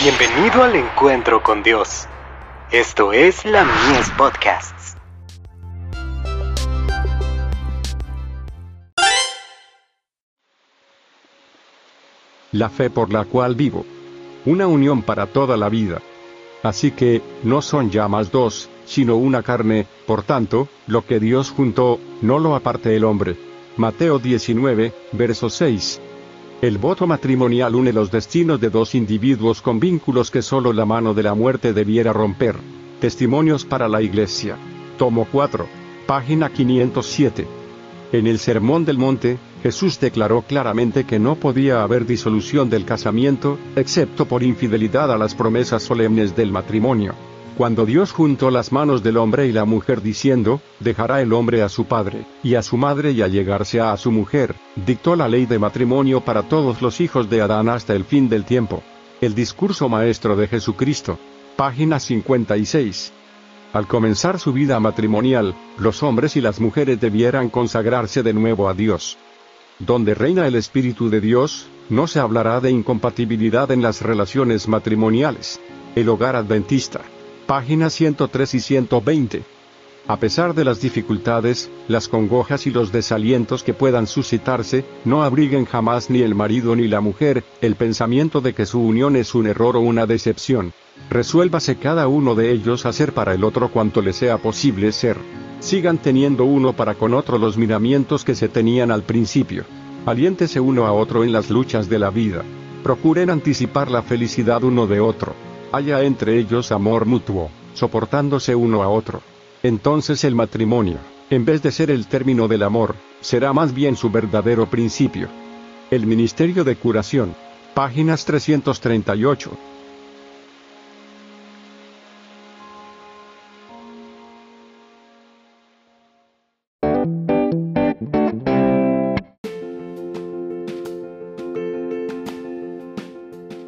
Bienvenido al encuentro con Dios. Esto es la Mies Podcasts. La fe por la cual vivo. Una unión para toda la vida. Así que, no son ya más dos, sino una carne, por tanto, lo que Dios juntó, no lo aparte el hombre. Mateo 19, verso 6. El voto matrimonial une los destinos de dos individuos con vínculos que solo la mano de la muerte debiera romper. Testimonios para la Iglesia. Tomo 4. Página 507. En el Sermón del Monte, Jesús declaró claramente que no podía haber disolución del casamiento, excepto por infidelidad a las promesas solemnes del matrimonio. Cuando Dios juntó las manos del hombre y la mujer diciendo, dejará el hombre a su padre, y a su madre y allegarse a su mujer, dictó la ley de matrimonio para todos los hijos de Adán hasta el fin del tiempo. El discurso maestro de Jesucristo. Página 56. Al comenzar su vida matrimonial, los hombres y las mujeres debieran consagrarse de nuevo a Dios. Donde reina el Espíritu de Dios, no se hablará de incompatibilidad en las relaciones matrimoniales. El hogar adventista páginas 103 y 120. A pesar de las dificultades, las congojas y los desalientos que puedan suscitarse, no abriguen jamás ni el marido ni la mujer, el pensamiento de que su unión es un error o una decepción. Resuélvase cada uno de ellos hacer para el otro cuanto le sea posible ser. Sigan teniendo uno para con otro los miramientos que se tenían al principio. Aliéntese uno a otro en las luchas de la vida. Procuren anticipar la felicidad uno de otro haya entre ellos amor mutuo, soportándose uno a otro. Entonces el matrimonio, en vez de ser el término del amor, será más bien su verdadero principio. El Ministerio de Curación, páginas 338.